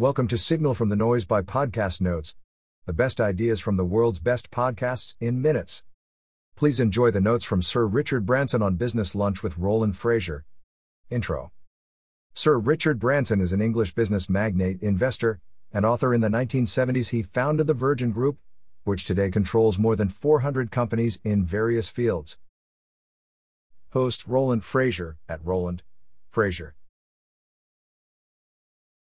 Welcome to Signal from the Noise by Podcast Notes, the best ideas from the world's best podcasts in minutes. Please enjoy the notes from Sir Richard Branson on Business Lunch with Roland Frasier. Intro Sir Richard Branson is an English business magnate, investor, and author. In the 1970s, he founded the Virgin Group, which today controls more than 400 companies in various fields. Host Roland Frasier at Roland Frasier.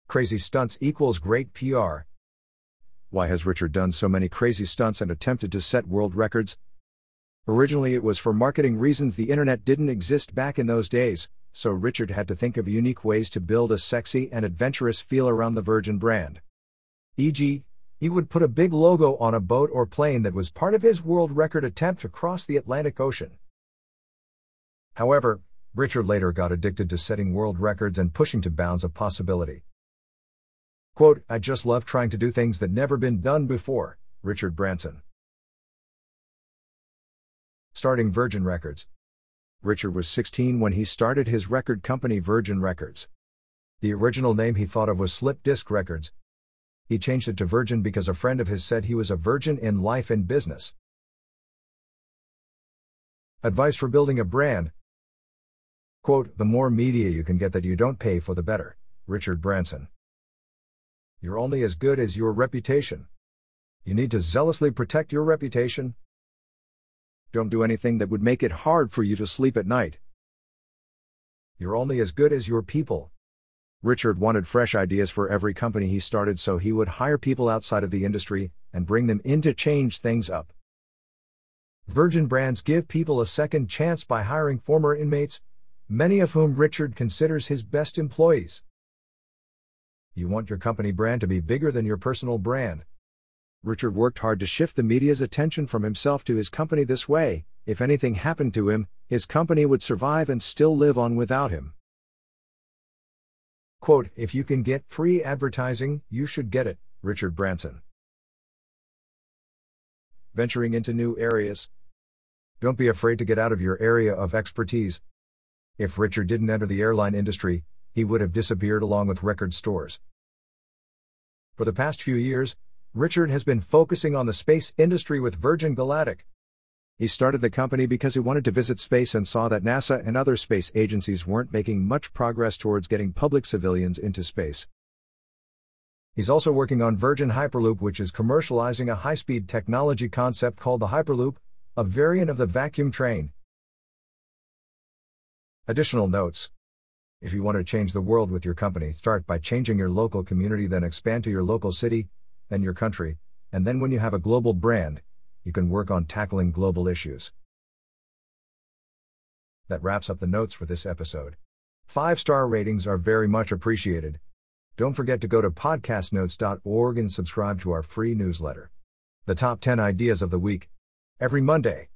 Crazy stunts equals great PR. Why has Richard done so many crazy stunts and attempted to set world records? Originally, it was for marketing reasons. The internet didn't exist back in those days, so Richard had to think of unique ways to build a sexy and adventurous feel around the Virgin brand. E.g., he would put a big logo on a boat or plane that was part of his world record attempt to cross the Atlantic Ocean. However, Richard later got addicted to setting world records and pushing to bounds of possibility. Quote, I just love trying to do things that never been done before, Richard Branson. Starting Virgin Records. Richard was 16 when he started his record company Virgin Records. The original name he thought of was Slip Disc Records. He changed it to Virgin because a friend of his said he was a virgin in life and business. Advice for building a brand. Quote, the more media you can get that you don't pay for the better. Richard Branson. You're only as good as your reputation. You need to zealously protect your reputation. Don't do anything that would make it hard for you to sleep at night. You're only as good as your people. Richard wanted fresh ideas for every company he started, so he would hire people outside of the industry and bring them in to change things up. Virgin Brands give people a second chance by hiring former inmates, many of whom Richard considers his best employees. You want your company brand to be bigger than your personal brand. Richard worked hard to shift the media's attention from himself to his company this way. If anything happened to him, his company would survive and still live on without him. Quote, if you can get free advertising, you should get it, Richard Branson. Venturing into new areas. Don't be afraid to get out of your area of expertise. If Richard didn't enter the airline industry, he would have disappeared along with record stores. For the past few years, Richard has been focusing on the space industry with Virgin Galactic. He started the company because he wanted to visit space and saw that NASA and other space agencies weren't making much progress towards getting public civilians into space. He's also working on Virgin Hyperloop, which is commercializing a high speed technology concept called the Hyperloop, a variant of the vacuum train. Additional notes if you want to change the world with your company, start by changing your local community, then expand to your local city, then your country, and then when you have a global brand, you can work on tackling global issues. That wraps up the notes for this episode. Five star ratings are very much appreciated. Don't forget to go to podcastnotes.org and subscribe to our free newsletter. The top 10 ideas of the week. Every Monday.